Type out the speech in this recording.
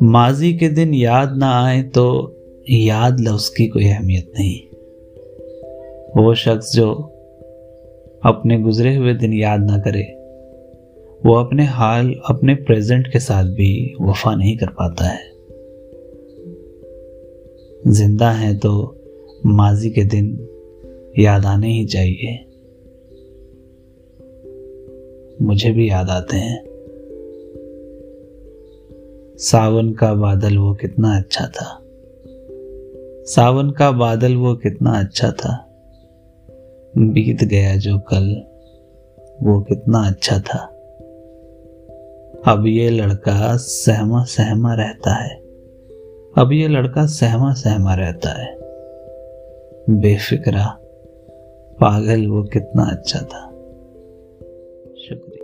ماضی کے دن یاد نہ آئے تو یاد لفظ کی کوئی اہمیت نہیں۔ وہ شخص جو اپنے گزرے ہوئے دن یاد نہ کرے، وہ اپنے حال، اپنے پریزنٹ کے ساتھ بھی وفا نہیں کر پاتا ہے۔ زندہ ہیں تو ماضی کے دن یاد آنے ہی چاہیے۔ مجھے بھی یاد آتے ہیں۔ ساون کا بادل وہ کتنا اچھا تھا۔ ساون کا بادل وہ کتنا اچھا تھا۔ بیت گیا جو کل، وہ کتنا اچھا تھا۔ اب یہ لڑکا سہما سہما رہتا ہے۔ اب یہ لڑکا سہما سہما رہتا ہے۔ بے فکرا پاگل وہ کتنا اچھا تھا۔ شکریہ۔